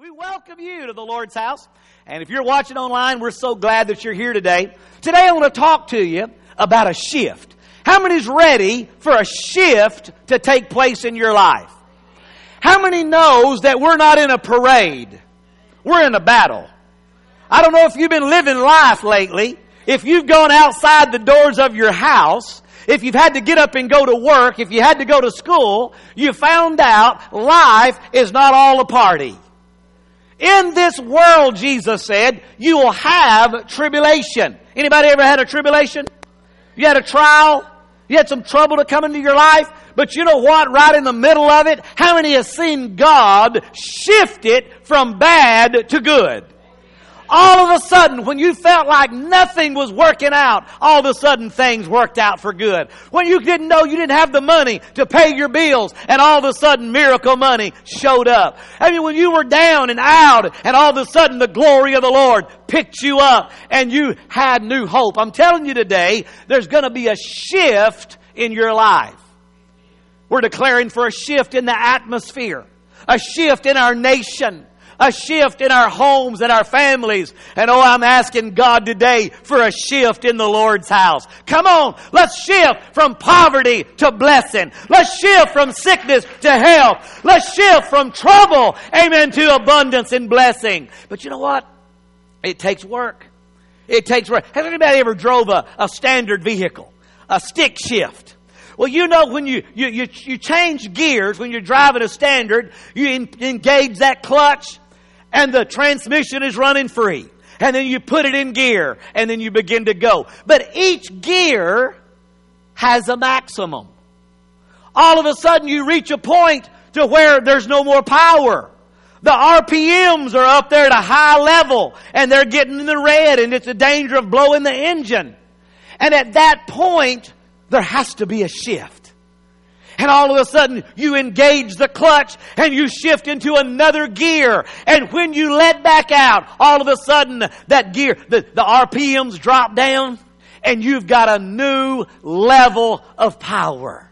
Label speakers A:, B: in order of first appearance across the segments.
A: We welcome you to the Lord's house. And if you're watching online, we're so glad that you're here today. Today I want to talk to you about a shift. How many is ready for a shift to take place in your life? How many knows that we're not in a parade? We're in a battle. I don't know if you've been living life lately. If you've gone outside the doors of your house, if you've had to get up and go to work, if you had to go to school, you found out life is not all a party. In this world, Jesus said, you will have tribulation. Anybody ever had a tribulation? You had a trial? You had some trouble to come into your life? But you know what? Right in the middle of it, how many have seen God shift it from bad to good? All of a sudden, when you felt like nothing was working out, all of a sudden things worked out for good. When you didn't know you didn't have the money to pay your bills, and all of a sudden miracle money showed up. I mean, when you were down and out, and all of a sudden the glory of the Lord picked you up, and you had new hope. I'm telling you today, there's gonna be a shift in your life. We're declaring for a shift in the atmosphere, a shift in our nation a shift in our homes and our families. And oh, I'm asking God today for a shift in the Lord's house. Come on, let's shift from poverty to blessing. Let's shift from sickness to health. Let's shift from trouble, amen, to abundance and blessing. But you know what? It takes work. It takes work. Has anybody ever drove a, a standard vehicle? A stick shift? Well, you know when you, you, you, you change gears, when you're driving a standard, you engage that clutch, and the transmission is running free. And then you put it in gear and then you begin to go. But each gear has a maximum. All of a sudden you reach a point to where there's no more power. The RPMs are up there at a high level and they're getting in the red and it's a danger of blowing the engine. And at that point, there has to be a shift. And all of a sudden, you engage the clutch and you shift into another gear. And when you let back out, all of a sudden, that gear, the, the RPMs drop down and you've got a new level of power.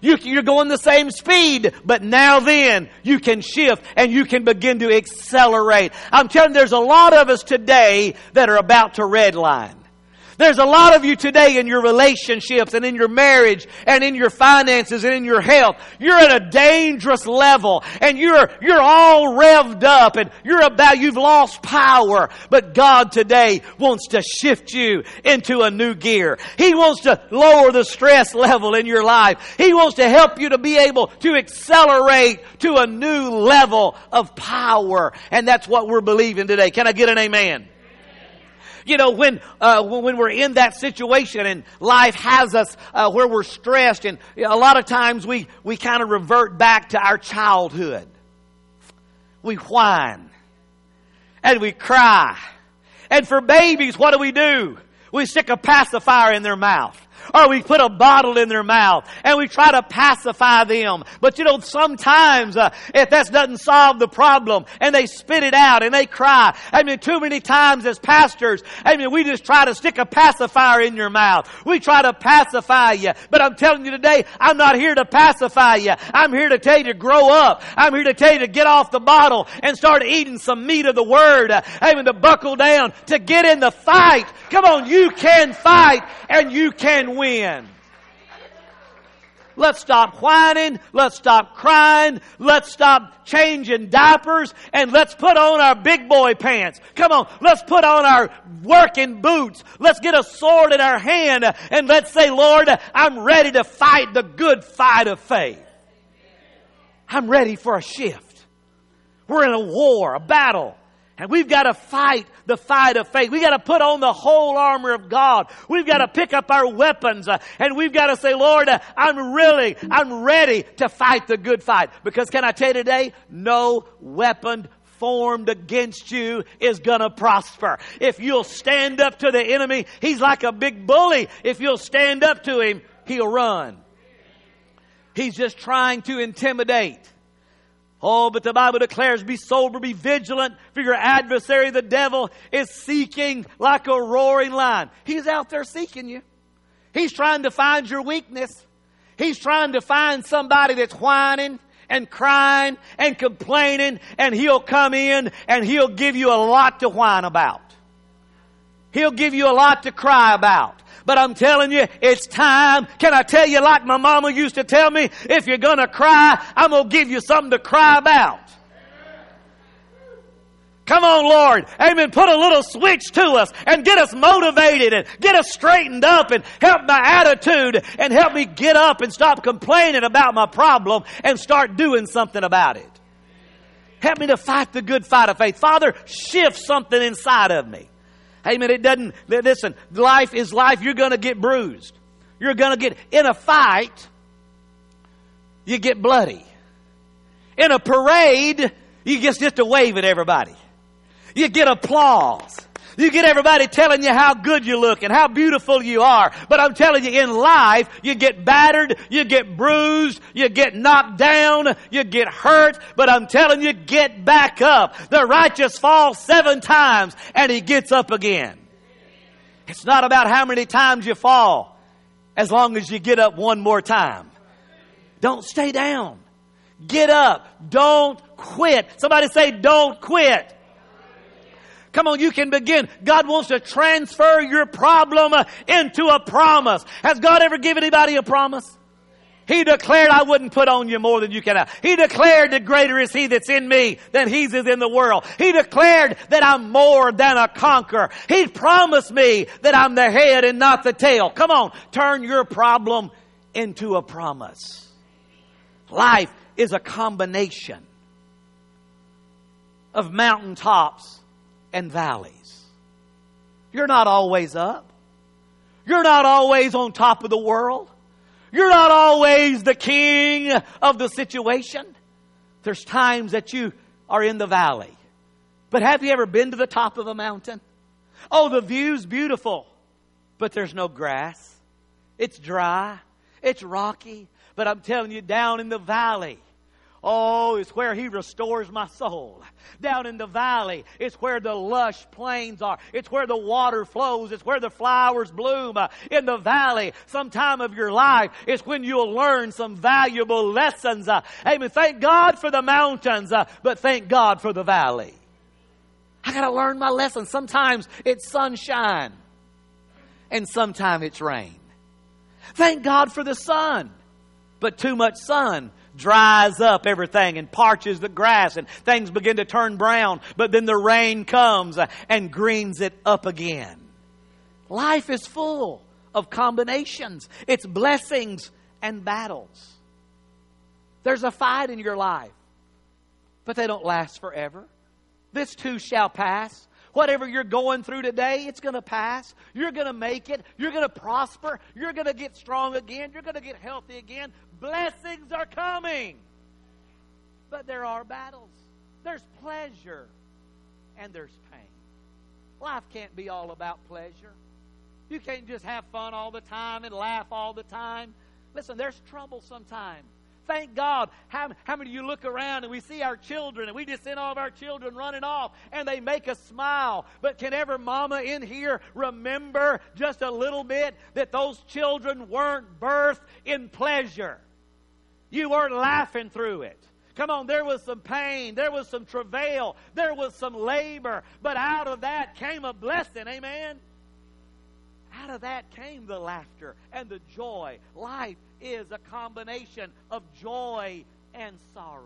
A: You, you're going the same speed, but now then you can shift and you can begin to accelerate. I'm telling you, there's a lot of us today that are about to redline. There's a lot of you today in your relationships and in your marriage and in your finances and in your health. You're at a dangerous level and you're, you're all revved up and you're about, you've lost power. But God today wants to shift you into a new gear. He wants to lower the stress level in your life. He wants to help you to be able to accelerate to a new level of power. And that's what we're believing today. Can I get an amen? You know, when, uh, when we're in that situation and life has us uh, where we're stressed and a lot of times we, we kind of revert back to our childhood. We whine and we cry. And for babies, what do we do? We stick a pacifier in their mouth or we put a bottle in their mouth and we try to pacify them. But you know, sometimes uh, if that doesn't solve the problem and they spit it out and they cry, I mean, too many times as pastors, I mean, we just try to stick a pacifier in your mouth. We try to pacify you. But I'm telling you today, I'm not here to pacify you. I'm here to tell you to grow up. I'm here to tell you to get off the bottle and start eating some meat of the Word. I mean, to buckle down, to get in the fight. Come on, you can fight and you can win. Let's stop whining. Let's stop crying. Let's stop changing diapers and let's put on our big boy pants. Come on. Let's put on our working boots. Let's get a sword in our hand and let's say, Lord, I'm ready to fight the good fight of faith. I'm ready for a shift. We're in a war, a battle. And we've got to fight the fight of faith. We've got to put on the whole armor of God. We've got to pick up our weapons uh, and we've got to say, Lord, uh, I'm really, I'm ready to fight the good fight. Because can I tell you today, no weapon formed against you is gonna prosper. If you'll stand up to the enemy, he's like a big bully. If you'll stand up to him, he'll run. He's just trying to intimidate. Oh, but the Bible declares, be sober, be vigilant, for your adversary, the devil, is seeking like a roaring lion. He's out there seeking you. He's trying to find your weakness. He's trying to find somebody that's whining and crying and complaining and he'll come in and he'll give you a lot to whine about. He'll give you a lot to cry about. But I'm telling you, it's time. Can I tell you like my mama used to tell me, if you're gonna cry, I'm gonna give you something to cry about. Come on, Lord. Amen. Put a little switch to us and get us motivated and get us straightened up and help my attitude and help me get up and stop complaining about my problem and start doing something about it. Help me to fight the good fight of faith. Father, shift something inside of me. Amen. It doesn't, listen, life is life. You're going to get bruised. You're going to get, in a fight, you get bloody. In a parade, you get just get to wave at everybody. You get applause. You get everybody telling you how good you look and how beautiful you are. But I'm telling you, in life, you get battered, you get bruised, you get knocked down, you get hurt. But I'm telling you, get back up. The righteous falls seven times and he gets up again. It's not about how many times you fall, as long as you get up one more time. Don't stay down. Get up. Don't quit. Somebody say, don't quit. Come on, you can begin. God wants to transfer your problem uh, into a promise. Has God ever given anybody a promise? He declared, I wouldn't put on you more than you can have. He declared that greater is He that's in me than He's is in the world. He declared that I'm more than a conqueror. He promised me that I'm the head and not the tail. Come on, turn your problem into a promise. Life is a combination of mountaintops and valleys. You're not always up. You're not always on top of the world. You're not always the king of the situation. There's times that you are in the valley. But have you ever been to the top of a mountain? Oh, the view's beautiful, but there's no grass. It's dry. It's rocky. But I'm telling you, down in the valley, Oh, it's where He restores my soul. Down in the valley, it's where the lush plains are. It's where the water flows. It's where the flowers bloom. Uh, in the valley, some time of your life, it's when you'll learn some valuable lessons. Uh, amen. Thank God for the mountains, uh, but thank God for the valley. I gotta learn my lesson. Sometimes it's sunshine, and sometimes it's rain. Thank God for the sun, but too much sun dries up everything and parches the grass and things begin to turn brown, but then the rain comes and greens it up again. Life is full of combinations. It's blessings and battles. There's a fight in your life, but they don't last forever. This too shall pass. Whatever you're going through today, it's going to pass. You're going to make it. You're going to prosper. You're going to get strong again. You're going to get healthy again. Blessings are coming. But there are battles. There's pleasure and there's pain. Life can't be all about pleasure. You can't just have fun all the time and laugh all the time. Listen, there's trouble sometimes. Thank God. How, how many of you look around and we see our children and we just send all of our children running off and they make us smile? But can ever mama in here remember just a little bit that those children weren't birthed in pleasure? You weren't laughing through it. Come on, there was some pain, there was some travail, there was some labor, but out of that came a blessing. Amen. Out of that came the laughter and the joy. Life is a combination of joy and sorrow.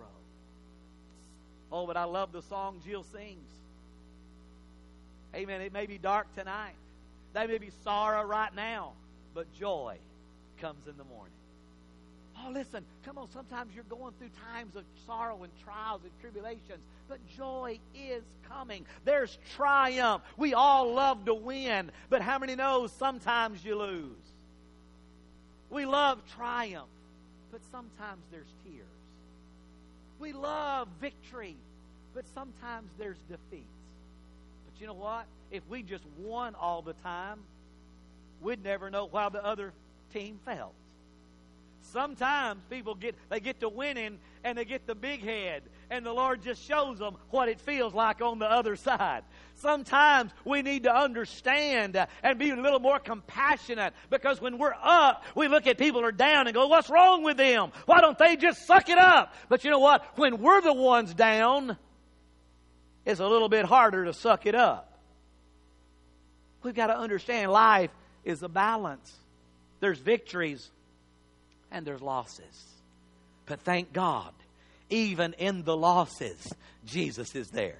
A: Oh, but I love the song Jill sings. Amen. It may be dark tonight. There may be sorrow right now, but joy comes in the morning. Oh, listen, come on. Sometimes you're going through times of sorrow and trials and tribulations, but joy is coming. There's triumph. We all love to win, but how many knows sometimes you lose? We love triumph, but sometimes there's tears. We love victory, but sometimes there's defeats. But you know what? If we just won all the time, we'd never know why the other team felt. Sometimes people get they get to winning and they get the big head and the Lord just shows them what it feels like on the other side. Sometimes we need to understand uh, and be a little more compassionate because when we're up, we look at people who are down and go, What's wrong with them? Why don't they just suck it up? But you know what? When we're the ones down, it's a little bit harder to suck it up. We've got to understand life is a balance. There's victories and there's losses. But thank God, even in the losses, Jesus is there.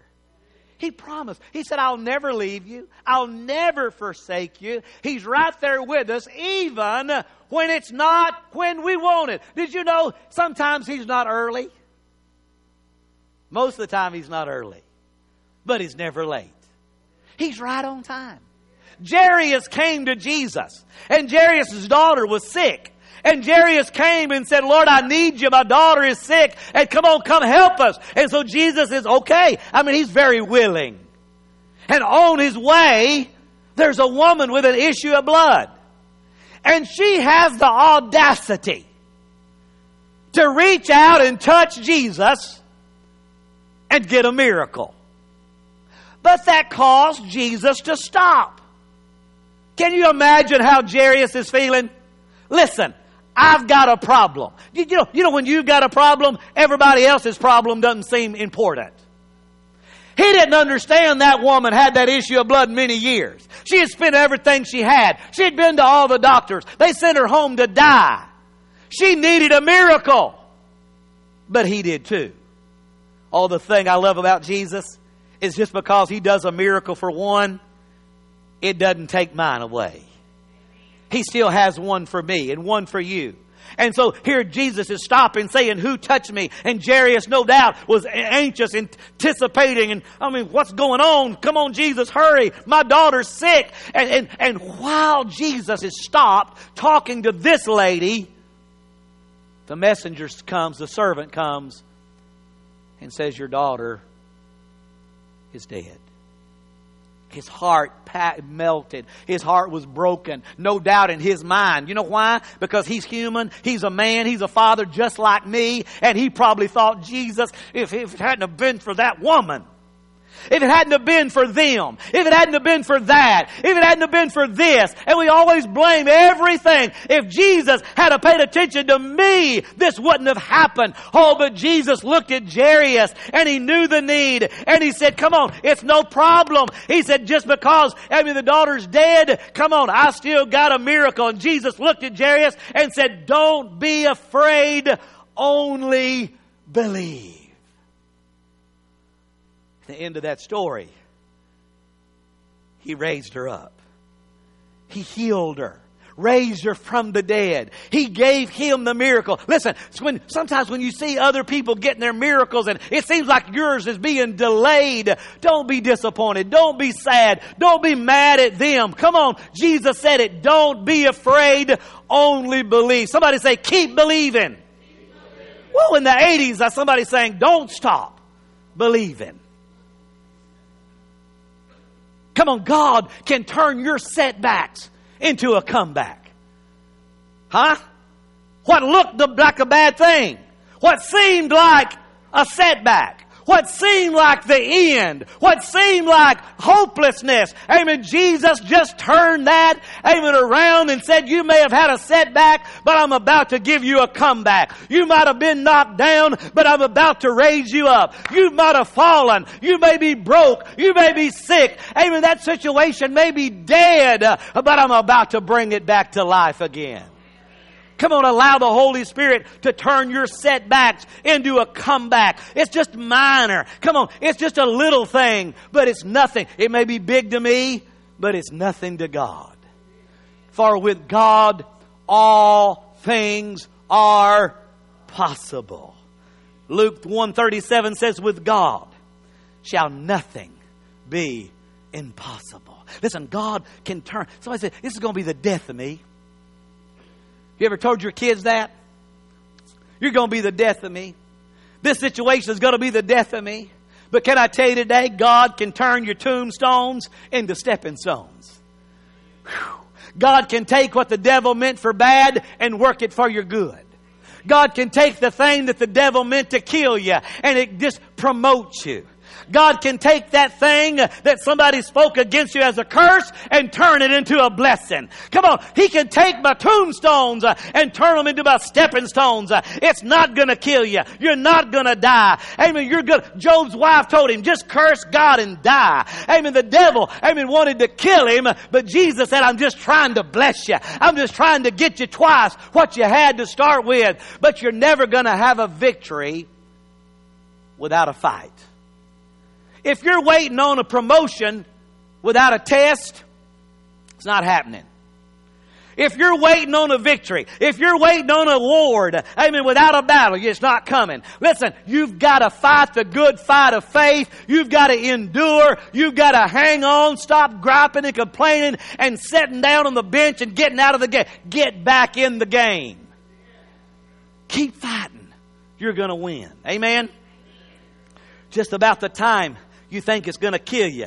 A: He promised. He said, I'll never leave you. I'll never forsake you. He's right there with us, even when it's not when we want it. Did you know sometimes He's not early? Most of the time, He's not early, but He's never late. He's right on time. Jairus came to Jesus, and Jairus' daughter was sick. And Jairus came and said, Lord, I need you. My daughter is sick. And come on, come help us. And so Jesus is okay. I mean, he's very willing. And on his way, there's a woman with an issue of blood. And she has the audacity to reach out and touch Jesus and get a miracle. But that caused Jesus to stop. Can you imagine how Jairus is feeling? Listen, I've got a problem. You know, you know, when you've got a problem, everybody else's problem doesn't seem important. He didn't understand that woman had that issue of blood many years. She had spent everything she had. She had been to all the doctors. They sent her home to die. She needed a miracle. But he did too. Oh, the thing I love about Jesus is just because he does a miracle for one, it doesn't take mine away. He still has one for me and one for you. And so here Jesus is stopping saying, who touched me? And Jairus, no doubt, was anxious, anticipating, and I mean, what's going on? Come on, Jesus, hurry. My daughter's sick. And, and, and while Jesus is stopped talking to this lady, the messenger comes, the servant comes, and says, Your daughter is dead. His heart melted. His heart was broken. No doubt in his mind. You know why? Because he's human. He's a man. He's a father just like me. And he probably thought, Jesus, if, it hadn't have been for that woman, if it hadn't have been for them, if it hadn't have been for that, if it hadn't have been for this, and we always blame everything. If Jesus had paid attention to me, this wouldn't have happened. Oh, but Jesus looked at Jairus and he knew the need and he said, come on, it's no problem. He said, just because, I mean, the daughter's dead, come on, I still got a miracle. And Jesus looked at Jairus and said, don't be afraid, only believe the end of that story, he raised her up. He healed her, raised her from the dead. He gave him the miracle. Listen, when, sometimes when you see other people getting their miracles and it seems like yours is being delayed, don't be disappointed. Don't be sad. Don't be mad at them. Come on. Jesus said it. Don't be afraid. Only believe. Somebody say, keep believing. Well, in the 80s, uh, somebody saying, don't stop believing. Come on, God can turn your setbacks into a comeback. Huh? What looked like a bad thing, what seemed like a setback, what seemed like the end, what seemed like hopelessness. Amen. Jesus just turned that, amen, around and said, you may have had a setback, but I'm about to give you a comeback. You might have been knocked down, but I'm about to raise you up. You might have fallen. You may be broke. You may be sick. Amen. That situation may be dead, but I'm about to bring it back to life again. Come on, allow the Holy Spirit to turn your setbacks into a comeback. It's just minor. Come on, it's just a little thing, but it's nothing. It may be big to me, but it's nothing to God. For with God, all things are possible. Luke 137 says, with God shall nothing be impossible. Listen, God can turn. Somebody said, this is going to be the death of me. You ever told your kids that? You're going to be the death of me. This situation is going to be the death of me. But can I tell you today, God can turn your tombstones into stepping stones. Whew. God can take what the devil meant for bad and work it for your good. God can take the thing that the devil meant to kill you and it just promotes you. God can take that thing that somebody spoke against you as a curse and turn it into a blessing. Come on. He can take my tombstones uh, and turn them into my stepping stones. Uh, it's not gonna kill you. You're not gonna die. Amen. You're good. Job's wife told him, just curse God and die. Amen. The devil, amen, wanted to kill him, but Jesus said, I'm just trying to bless you. I'm just trying to get you twice what you had to start with. But you're never gonna have a victory without a fight. If you're waiting on a promotion without a test, it's not happening. If you're waiting on a victory, if you're waiting on a award, amen, without a battle, it's not coming. Listen, you've got to fight the good fight of faith. You've got to endure. You've got to hang on, stop griping and complaining and sitting down on the bench and getting out of the game. Get back in the game. Keep fighting. You're going to win. Amen? Just about the time you think it's going to kill you,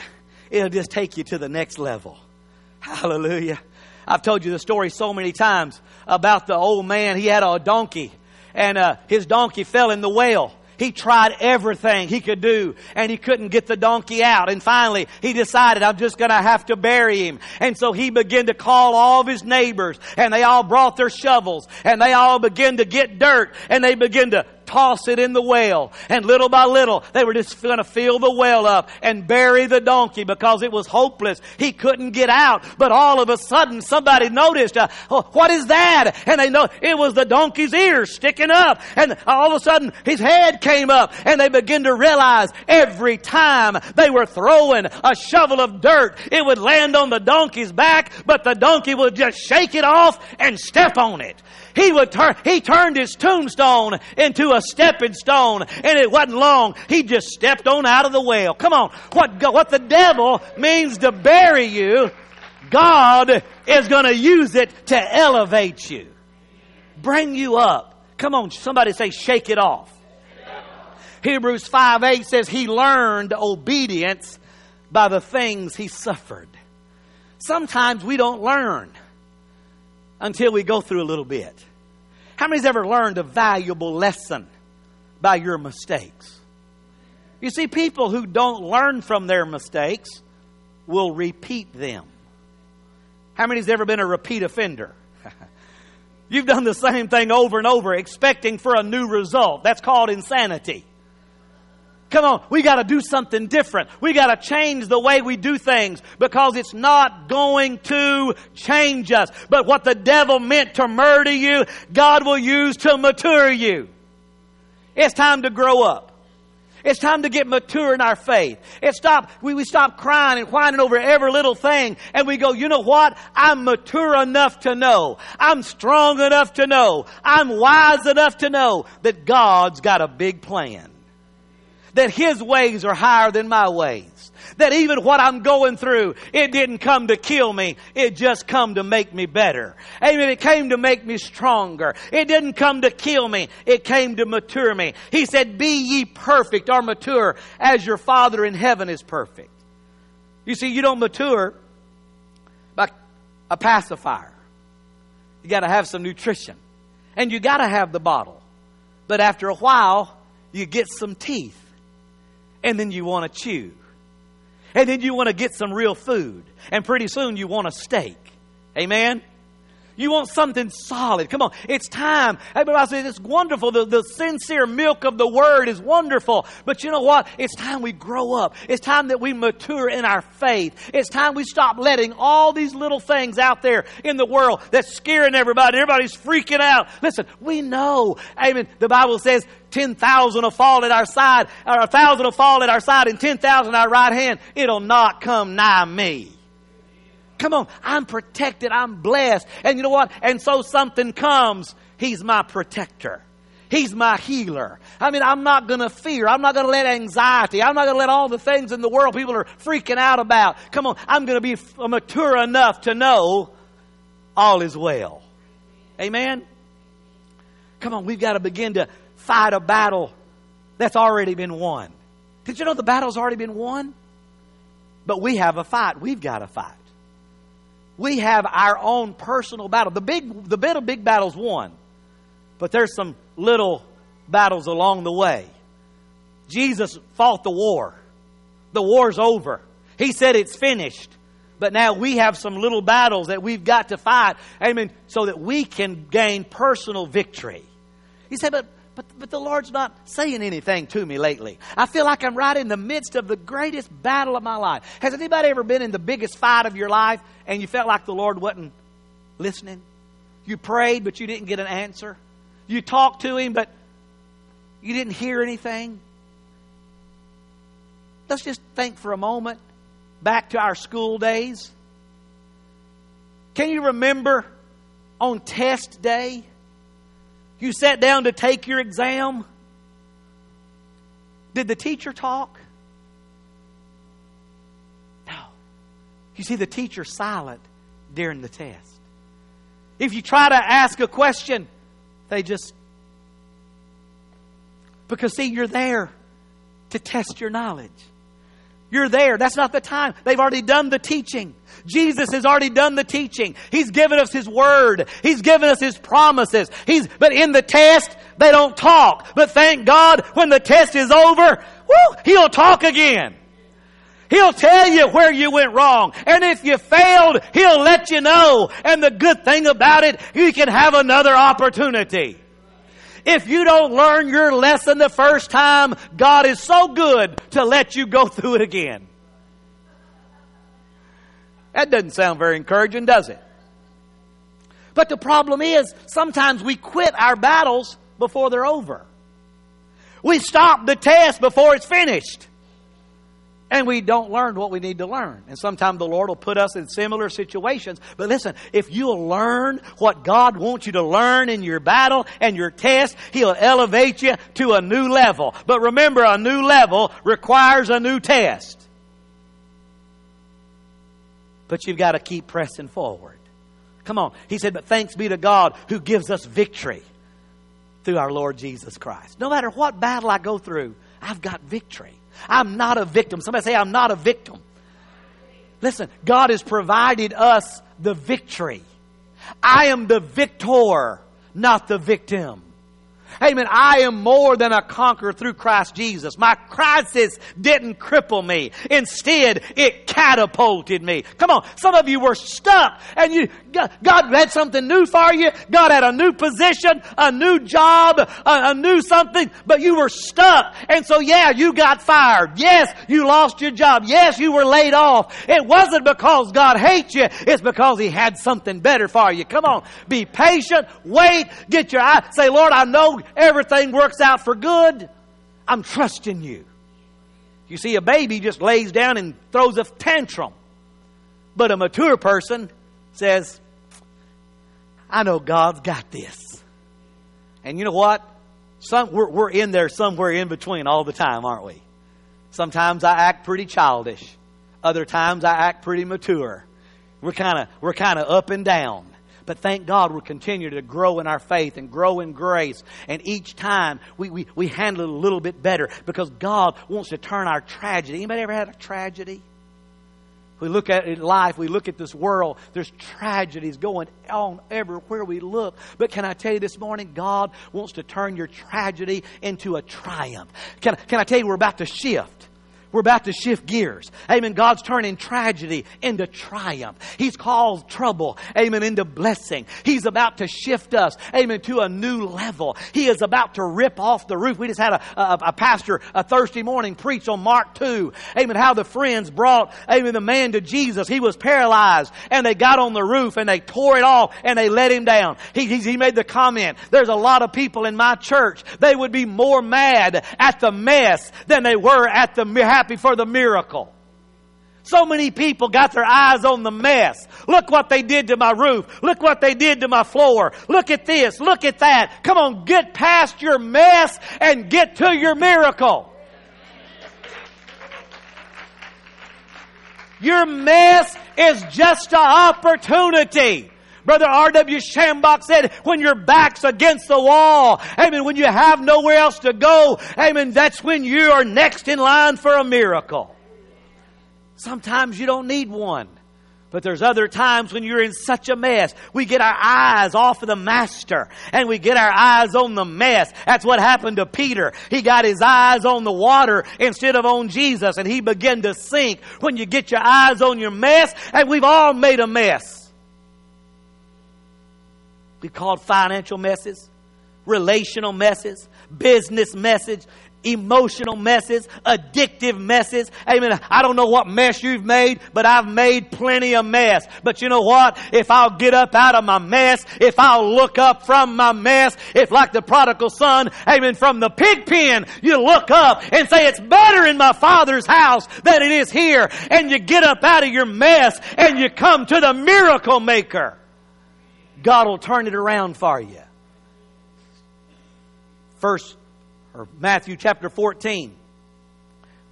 A: it'll just take you to the next level. Hallelujah. I've told you the story so many times about the old man. He had a donkey, and uh, his donkey fell in the well. He tried everything he could do and he couldn't get the donkey out. And finally, he decided, I'm just gonna have to bury him. And so he began to call all of his neighbors and they all brought their shovels and they all began to get dirt and they began to toss it in the well. And little by little, they were just going to fill the well up and bury the donkey because it was hopeless. He couldn't get out. But all of a sudden, somebody noticed, uh, oh, what is that? And they know it was the donkey's ears sticking up. And all of a sudden, his head came up and they began to realize every time they were throwing a shovel of dirt, it would land on the donkey's back, but the donkey would just shake it off and step on it. He would turn, he turned his tombstone into a stepping stone and it wasn't long. He just stepped on out of the well. Come on. What, what the devil means to bury you, God is going to use it to elevate you. Bring you up. Come on, somebody say, shake it off. Hebrews 5 8 says, He learned obedience by the things He suffered. Sometimes we don't learn until we go through a little bit. How many's ever learned a valuable lesson by your mistakes? You see, people who don't learn from their mistakes will repeat them. How many's ever been a repeat offender? You've done the same thing over and over, expecting for a new result. That's called insanity. Come on, we got to do something different. We got to change the way we do things because it's not going to change us. But what the devil meant to murder you, God will use to mature you. It's time to grow up. It's time to get mature in our faith. It's stop, we, we stop crying and whining over every little thing and we go, you know what? I'm mature enough to know. I'm strong enough to know. I'm wise enough to know that God's got a big plan that His ways are higher than my ways. That even what I'm going through, it didn't come to kill me. It just come to make me better. Amen. It came to make me stronger. It didn't come to kill me. It came to mature me. He said, be ye perfect or mature as your Father in heaven is perfect. You see, you don't mature by a pacifier. You gotta have some nutrition. And you gotta have the bottle. But after a while, you get some teeth and then you want to chew. And then you want to get some real food. And pretty soon you want a steak. Amen? You want something solid. Come on. It's time. Everybody says it's wonderful. The, the sincere milk of the word is wonderful. But you know what? It's time we grow up. It's time that we mature in our faith. It's time we stop letting all these little things out there in the world that's scaring everybody. Everybody's freaking out. Listen, we know. Amen. The Bible says 10,000 will fall at our side, or a thousand will fall at our side and 10,000 at our right hand. It'll not come nigh me. Come on, I'm protected, I'm blessed. And you know what? And so something comes, He's my protector. He's my healer. I mean, I'm not going to fear. I'm not going to let anxiety. I'm not going to let all the things in the world people are freaking out about. Come on, I'm going to be mature enough to know all is well. Amen? Come on, we've got to begin to fight a battle that's already been won. Did you know the battle's already been won? But we have a fight. We've got to fight. We have our own personal battle. The big, the bit of big battles won. But there's some little battles along the way. Jesus fought the war. The war's over. He said it's finished. But now we have some little battles that we've got to fight. Amen. So that we can gain personal victory. He said, but, but, but the Lord's not saying anything to me lately. I feel like I'm right in the midst of the greatest battle of my life. Has anybody ever been in the biggest fight of your life and you felt like the Lord wasn't listening? You prayed, but you didn't get an answer. You talked to Him, but you didn't hear anything. Let's just think for a moment back to our school days. Can you remember on test day? You sat down to take your exam. Did the teacher talk? No. You see, the teacher's silent during the test. If you try to ask a question, they just. Because, see, you're there to test your knowledge. You're there. That's not the time. They've already done the teaching. Jesus has already done the teaching. He's given us His Word. He's given us His promises. He's, but in the test, they don't talk. But thank God, when the test is over, He'll talk again. He'll tell you where you went wrong. And if you failed, He'll let you know. And the good thing about it, you can have another opportunity. If you don't learn your lesson the first time, God is so good to let you go through it again. That doesn't sound very encouraging, does it? But the problem is, sometimes we quit our battles before they're over. We stop the test before it's finished and we don't learn what we need to learn. And sometimes the Lord will put us in similar situations. But listen, if you'll learn what God wants you to learn in your battle and your test, He'll elevate you to a new level. But remember, a new level requires a new test. But you've got to keep pressing forward. Come on. He said, but thanks be to God who gives us victory through our Lord Jesus Christ. No matter what battle I go through, I've got victory. I'm not a victim. Somebody say, I'm not a victim. Listen, God has provided us the victory. I am the victor, not the victim. Amen. I am more than a conqueror through Christ Jesus. My crisis didn't cripple me. Instead, it catapulted me. Come on. Some of you were stuck and you, God had something new for you. God had a new position, a new job, a, a new something, but you were stuck. And so yeah, you got fired. Yes, you lost your job. Yes, you were laid off. It wasn't because God hates you. It's because He had something better for you. Come on. Be patient. Wait. Get your eye. Say, Lord, I know everything works out for good. I'm trusting you. You see, a baby just lays down and throws a tantrum. But a mature person says, I know God's got this. And you know what? Some, we're, we're in there somewhere in between all the time, aren't we? Sometimes I act pretty childish. Other times I act pretty mature. We're kind of we're kind of up and down. But thank God we're continuing to grow in our faith and grow in grace. And each time we, we, we handle it a little bit better because God wants to turn our tragedy. Anybody ever had a tragedy? We look at life, we look at this world, there's tragedies going on everywhere we look. But can I tell you this morning, God wants to turn your tragedy into a triumph. Can, can I tell you, we're about to shift. We're about to shift gears. Amen. God's turning tragedy into triumph. He's called trouble, amen, into blessing. He's about to shift us, amen, to a new level. He is about to rip off the roof. We just had a, a, a pastor a Thursday morning preach on Mark 2, amen, how the friends brought, amen, the man to Jesus. He was paralyzed and they got on the roof and they tore it off and they let him down. He, he, he made the comment, there's a lot of people in my church, they would be more mad at the mess than they were at the happy for the miracle. So many people got their eyes on the mess. Look what they did to my roof. Look what they did to my floor. Look at this. Look at that. Come on, get past your mess and get to your miracle. Your mess is just an opportunity. Brother R.W. Schambach said, when your back's against the wall, amen, when you have nowhere else to go, amen, that's when you are next in line for a miracle. Sometimes you don't need one. But there's other times when you're in such a mess. We get our eyes off of the master and we get our eyes on the mess. That's what happened to Peter. He got his eyes on the water instead of on Jesus and he began to sink when you get your eyes on your mess and we've all made a mess. We called financial messes, relational messes, business messes, emotional messes, addictive messes. Amen. I don't know what mess you've made, but I've made plenty of mess. But you know what? If I'll get up out of my mess, if I'll look up from my mess, if like the prodigal son, amen, from the pig pen, you look up and say, it's better in my father's house than it is here. And you get up out of your mess and you come to the miracle maker. God will turn it around for you. First or Matthew chapter 14,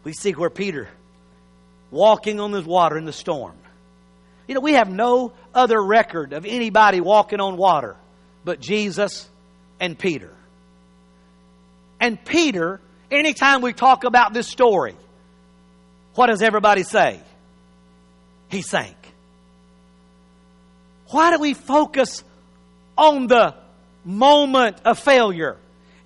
A: we see where Peter walking on this water in the storm. You know, we have no other record of anybody walking on water but Jesus and Peter. And Peter, anytime we talk about this story, what does everybody say? He sank. Why do we focus on the moment of failure?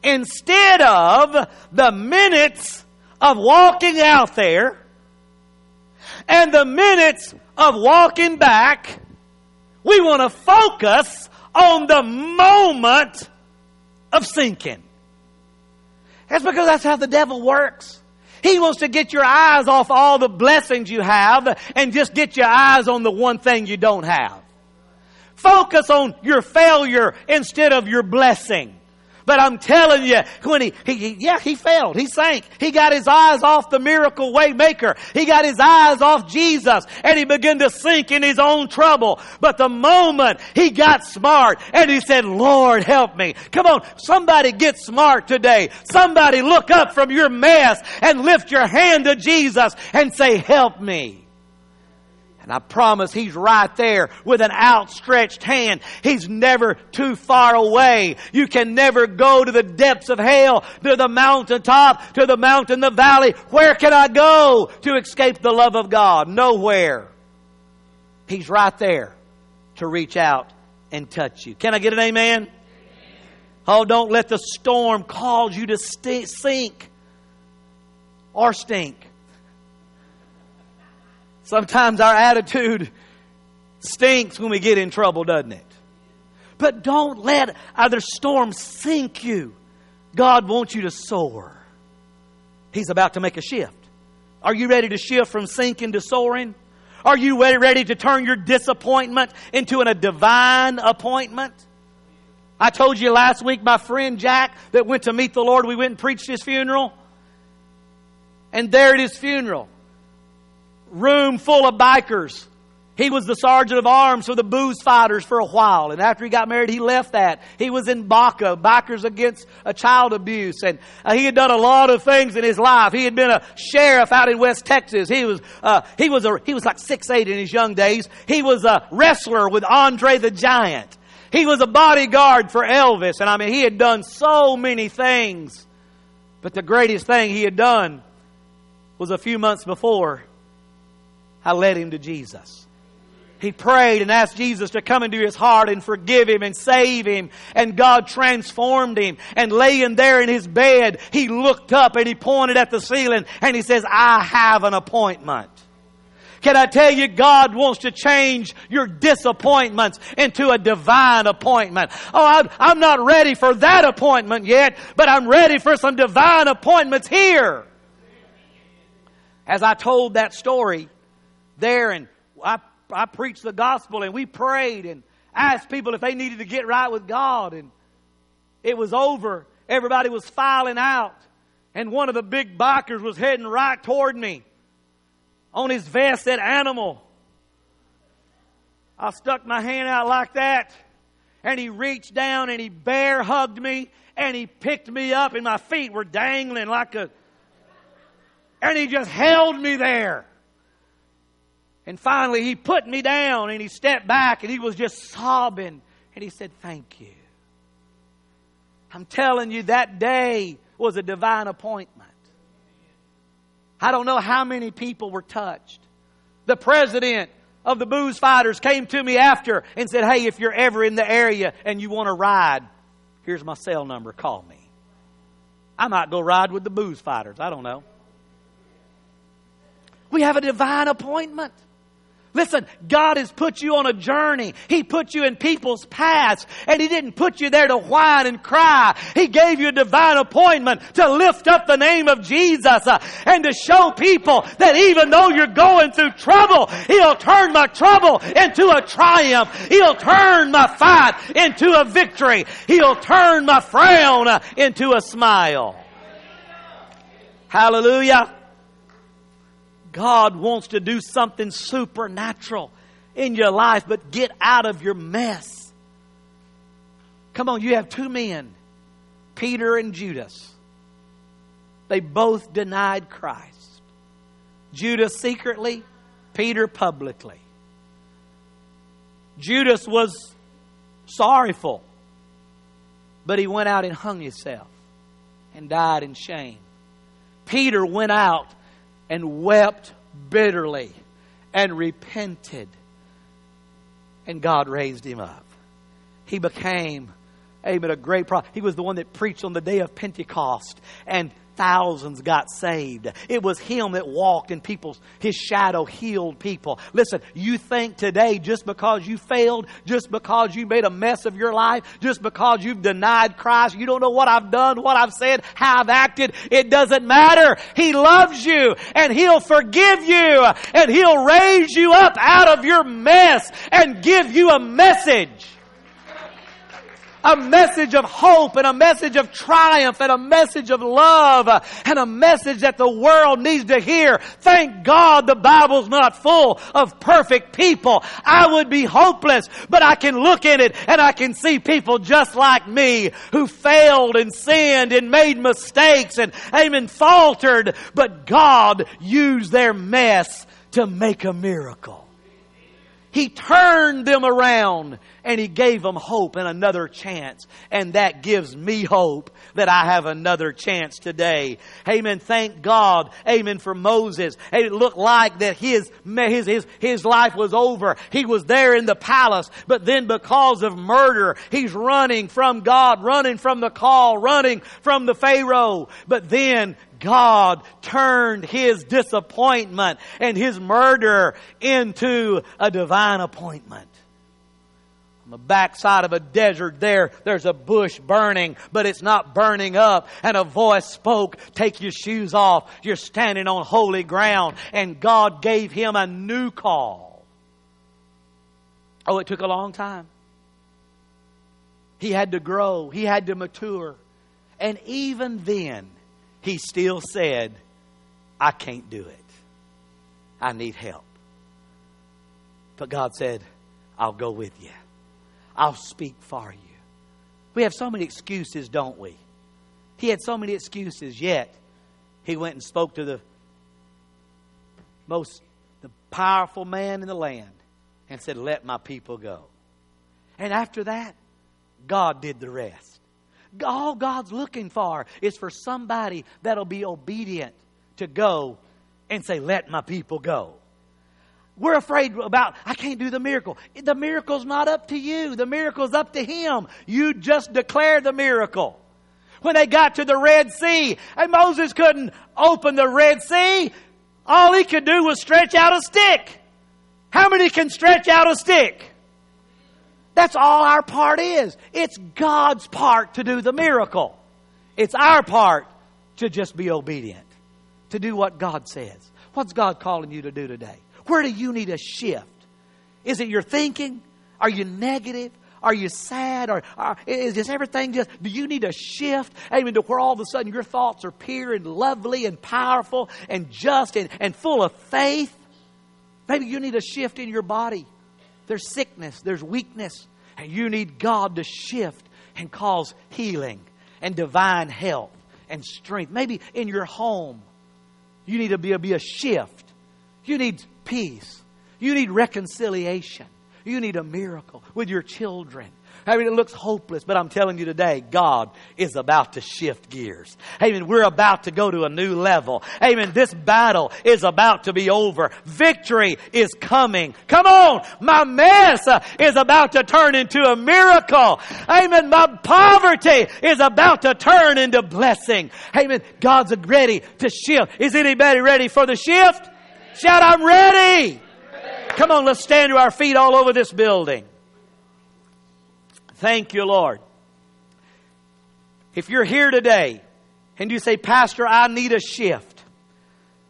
A: instead of the minutes of walking out there and the minutes of walking back, we want to focus on the moment of sinking. That's because that's how the devil works. He wants to get your eyes off all the blessings you have and just get your eyes on the one thing you don't have. Focus on your failure instead of your blessing. But I'm telling you, when he, he, yeah, he failed. He sank. He got his eyes off the miracle way maker. He got his eyes off Jesus and he began to sink in his own trouble. But the moment he got smart and he said, Lord, help me. Come on, somebody get smart today. Somebody look up from your mess and lift your hand to Jesus and say, help me. And I promise He's right there with an outstretched hand. He's never too far away. You can never go to the depths of hell, to the mountaintop, to the mountain, the valley. Where can I go to escape the love of God? Nowhere. He's right there to reach out and touch you. Can I get an amen? Oh, don't let the storm cause you to sink or stink. Sometimes our attitude stinks when we get in trouble, doesn't it? But don't let other storms sink you. God wants you to soar. He's about to make a shift. Are you ready to shift from sinking to soaring? Are you ready to turn your disappointment into a divine appointment? I told you last week, my friend Jack that went to meet the Lord, we went and preached his funeral. And there at his funeral, room full of bikers. He was the sergeant of arms for the booze fighters for a while. And after he got married, he left that. He was in BACA, Bikers Against Child Abuse. And uh, he had done a lot of things in his life. He had been a sheriff out in West Texas. He was, uh, he was a, he was like six eight in his young days. He was a wrestler with Andre the Giant. He was a bodyguard for Elvis. And I mean, he had done so many things. But the greatest thing he had done was a few months before I led him to Jesus. He prayed and asked Jesus to come into his heart and forgive him and save him. And God transformed him. And laying there in his bed, he looked up and he pointed at the ceiling and he says, I have an appointment. Can I tell you, God wants to change your disappointments into a divine appointment. Oh, I'm not ready for that appointment yet, but I'm ready for some divine appointments here. As I told that story, there and I, I preached the gospel and we prayed and asked people if they needed to get right with God and it was over. Everybody was filing out and one of the big bikers was heading right toward me. On his vest said animal. I stuck my hand out like that and he reached down and he bear hugged me and he picked me up and my feet were dangling like a and he just held me there. And finally, he put me down and he stepped back and he was just sobbing. And he said, Thank you. I'm telling you, that day was a divine appointment. I don't know how many people were touched. The president of the booze fighters came to me after and said, Hey, if you're ever in the area and you want to ride, here's my cell number. Call me. I might go ride with the booze fighters. I don't know. We have a divine appointment. Listen, God has put you on a journey. He put you in people's paths and He didn't put you there to whine and cry. He gave you a divine appointment to lift up the name of Jesus uh, and to show people that even though you're going through trouble, He'll turn my trouble into a triumph. He'll turn my fight into a victory. He'll turn my frown uh, into a smile. Hallelujah. God wants to do something supernatural in your life, but get out of your mess. Come on, you have two men, Peter and Judas. They both denied Christ. Judas secretly, Peter publicly. Judas was sorrowful, but he went out and hung himself and died in shame. Peter went out and wept bitterly and repented. And God raised him up. He became, amen, a great prophet. He was the one that preached on the day of Pentecost and thousands got saved. It was him that walked in people's, his shadow healed people. Listen, you think today just because you failed, just because you made a mess of your life, just because you've denied Christ, you don't know what I've done, what I've said, how I've acted, it doesn't matter. He loves you and he'll forgive you and he'll raise you up out of your mess and give you a message a message of hope and a message of triumph and a message of love and a message that the world needs to hear. Thank God the Bible's not full of perfect people. I would be hopeless, but I can look in it and I can see people just like me who failed and sinned and made mistakes and amen faltered, but God used their mess to make a miracle. He turned them around and He gave them hope and another chance. And that gives me hope that I have another chance today. Amen. Thank God. Amen for Moses. It looked like that his, his, his, his life was over. He was there in the palace, but then because of murder, he's running from God, running from the call, running from the Pharaoh. But then God turned his disappointment and his murder into a divine appointment. On the backside of a desert there, there's a bush burning, but it's not burning up. And a voice spoke, take your shoes off. You're standing on holy ground. And God gave him a new call. Oh, it took a long time. He had to grow. He had to mature. And even then, he still said, I can't do it. I need help. But God said, I'll go with you. I'll speak for you. We have so many excuses, don't we? He had so many excuses, yet he went and spoke to the most the powerful man in the land and said, Let my people go. And after that, God did the rest all God's looking for is for somebody that'll be obedient to go and say, Let my people go. We're afraid about, I can't do the miracle. The miracle's not up to you. The miracle's up to Him. You just declare the miracle. When they got to the Red Sea, and Moses couldn't open the Red Sea, all he could do was stretch out a stick. How many can stretch out a stick? That's all our part is. It's God's part to do the miracle. It's our part to just be obedient, to do what God says. What's God calling you to do today? Where do you need a shift? Is it your thinking? Are you negative? Are you sad? Or, or, is just everything just, do you need a shift? Amen, to where all of a sudden your thoughts are pure and lovely and powerful and just and, and full of faith? Maybe you need a shift in your body. There's sickness, there's weakness, and you need God to shift and cause healing and divine health and strength. Maybe in your home, you need to be a, be a shift. You need peace. You need reconciliation. You need a miracle with your children. I mean, it looks hopeless, but I'm telling you today, God is about to shift gears. Amen. We're about to go to a new level. Amen. This battle is about to be over. Victory is coming. Come on. My mess is about to turn into a miracle. Amen. My poverty is about to turn into blessing. Amen. God's ready to shift. Is anybody ready for the shift? Shout, I'm ready. Come on, let's stand to our feet all over this building. Thank you, Lord. If you're here today and you say, Pastor, I need a shift.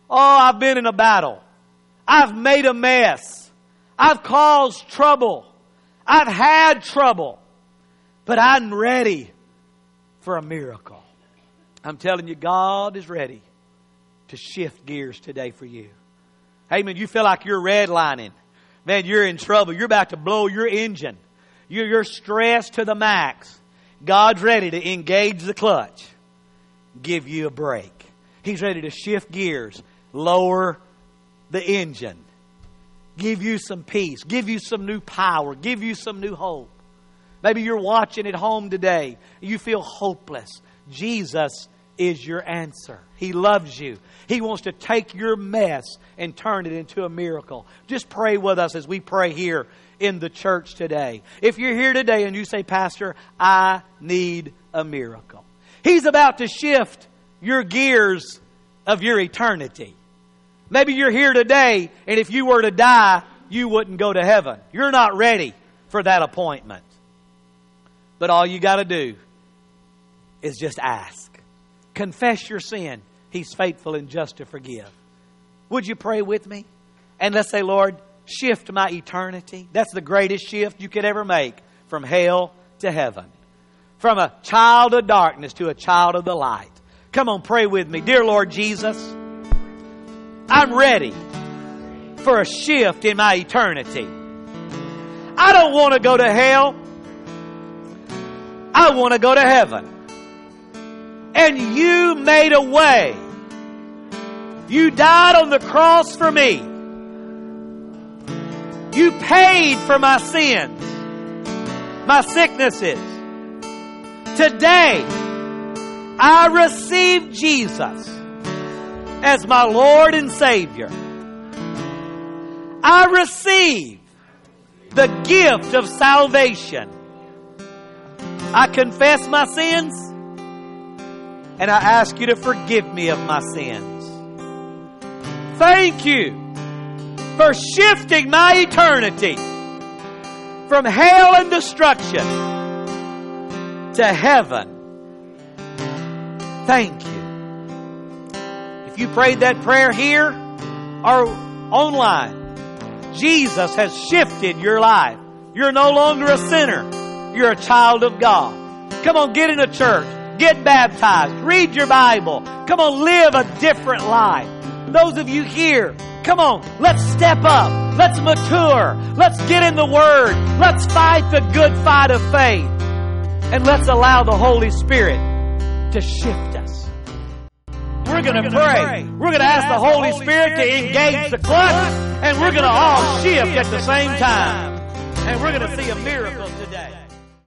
A: Oh, I've been in a battle. I've made a mess. I've caused trouble. I've had trouble. But I'm ready for a miracle. I'm telling you, God is ready to shift gears today for you. Amen. You feel like you're redlining. Man, you're in trouble. You're about to blow your engine. You're, you're stressed to the max. God's ready to engage the clutch, give you a break. He's ready to shift gears, lower the engine, give you some peace, give you some new power, give you some new hope. Maybe you're watching at home today. You feel hopeless. Jesus is your answer. He loves you. He wants to take your mess and turn it into a miracle. Just pray with us as we pray here in the church today. If you're here today and you say, Pastor, I need a miracle, He's about to shift your gears of your eternity. Maybe you're here today, and if you were to die, you wouldn't go to heaven. You're not ready for that appointment. But all you got to do is just ask. Confess your sin. He's faithful and just to forgive. Would you pray with me? And let's say, Lord, shift my eternity. That's the greatest shift you could ever make from hell to heaven. From a child of darkness to a child of the light. Come on, pray with me. Dear Lord Jesus, I'm ready for a shift in my eternity. I don't want to go to hell. I want to go to heaven. And you made a way. You died on the cross for me. You paid for my sins, my sicknesses. Today, I receive Jesus as my Lord and Savior. I receive the gift of salvation. I confess my sins and I ask you to forgive me of my sins. Thank you for shifting my eternity from hell and destruction to heaven. Thank you. If you prayed that prayer here or online, Jesus has shifted your life. You're no longer a sinner. You're a child of God. Come on, get in a church. Get baptized. Read your Bible. Come on, live a different life. Those of you here Come on, let's step up. Let's mature. Let's get in the Word. Let's fight the good fight of faith. And let's allow the Holy Spirit to shift us. We're going to pray. We're going to ask the Holy Spirit to engage the clutch. And we're going to all shift at the same time. And we're going to see a miracle.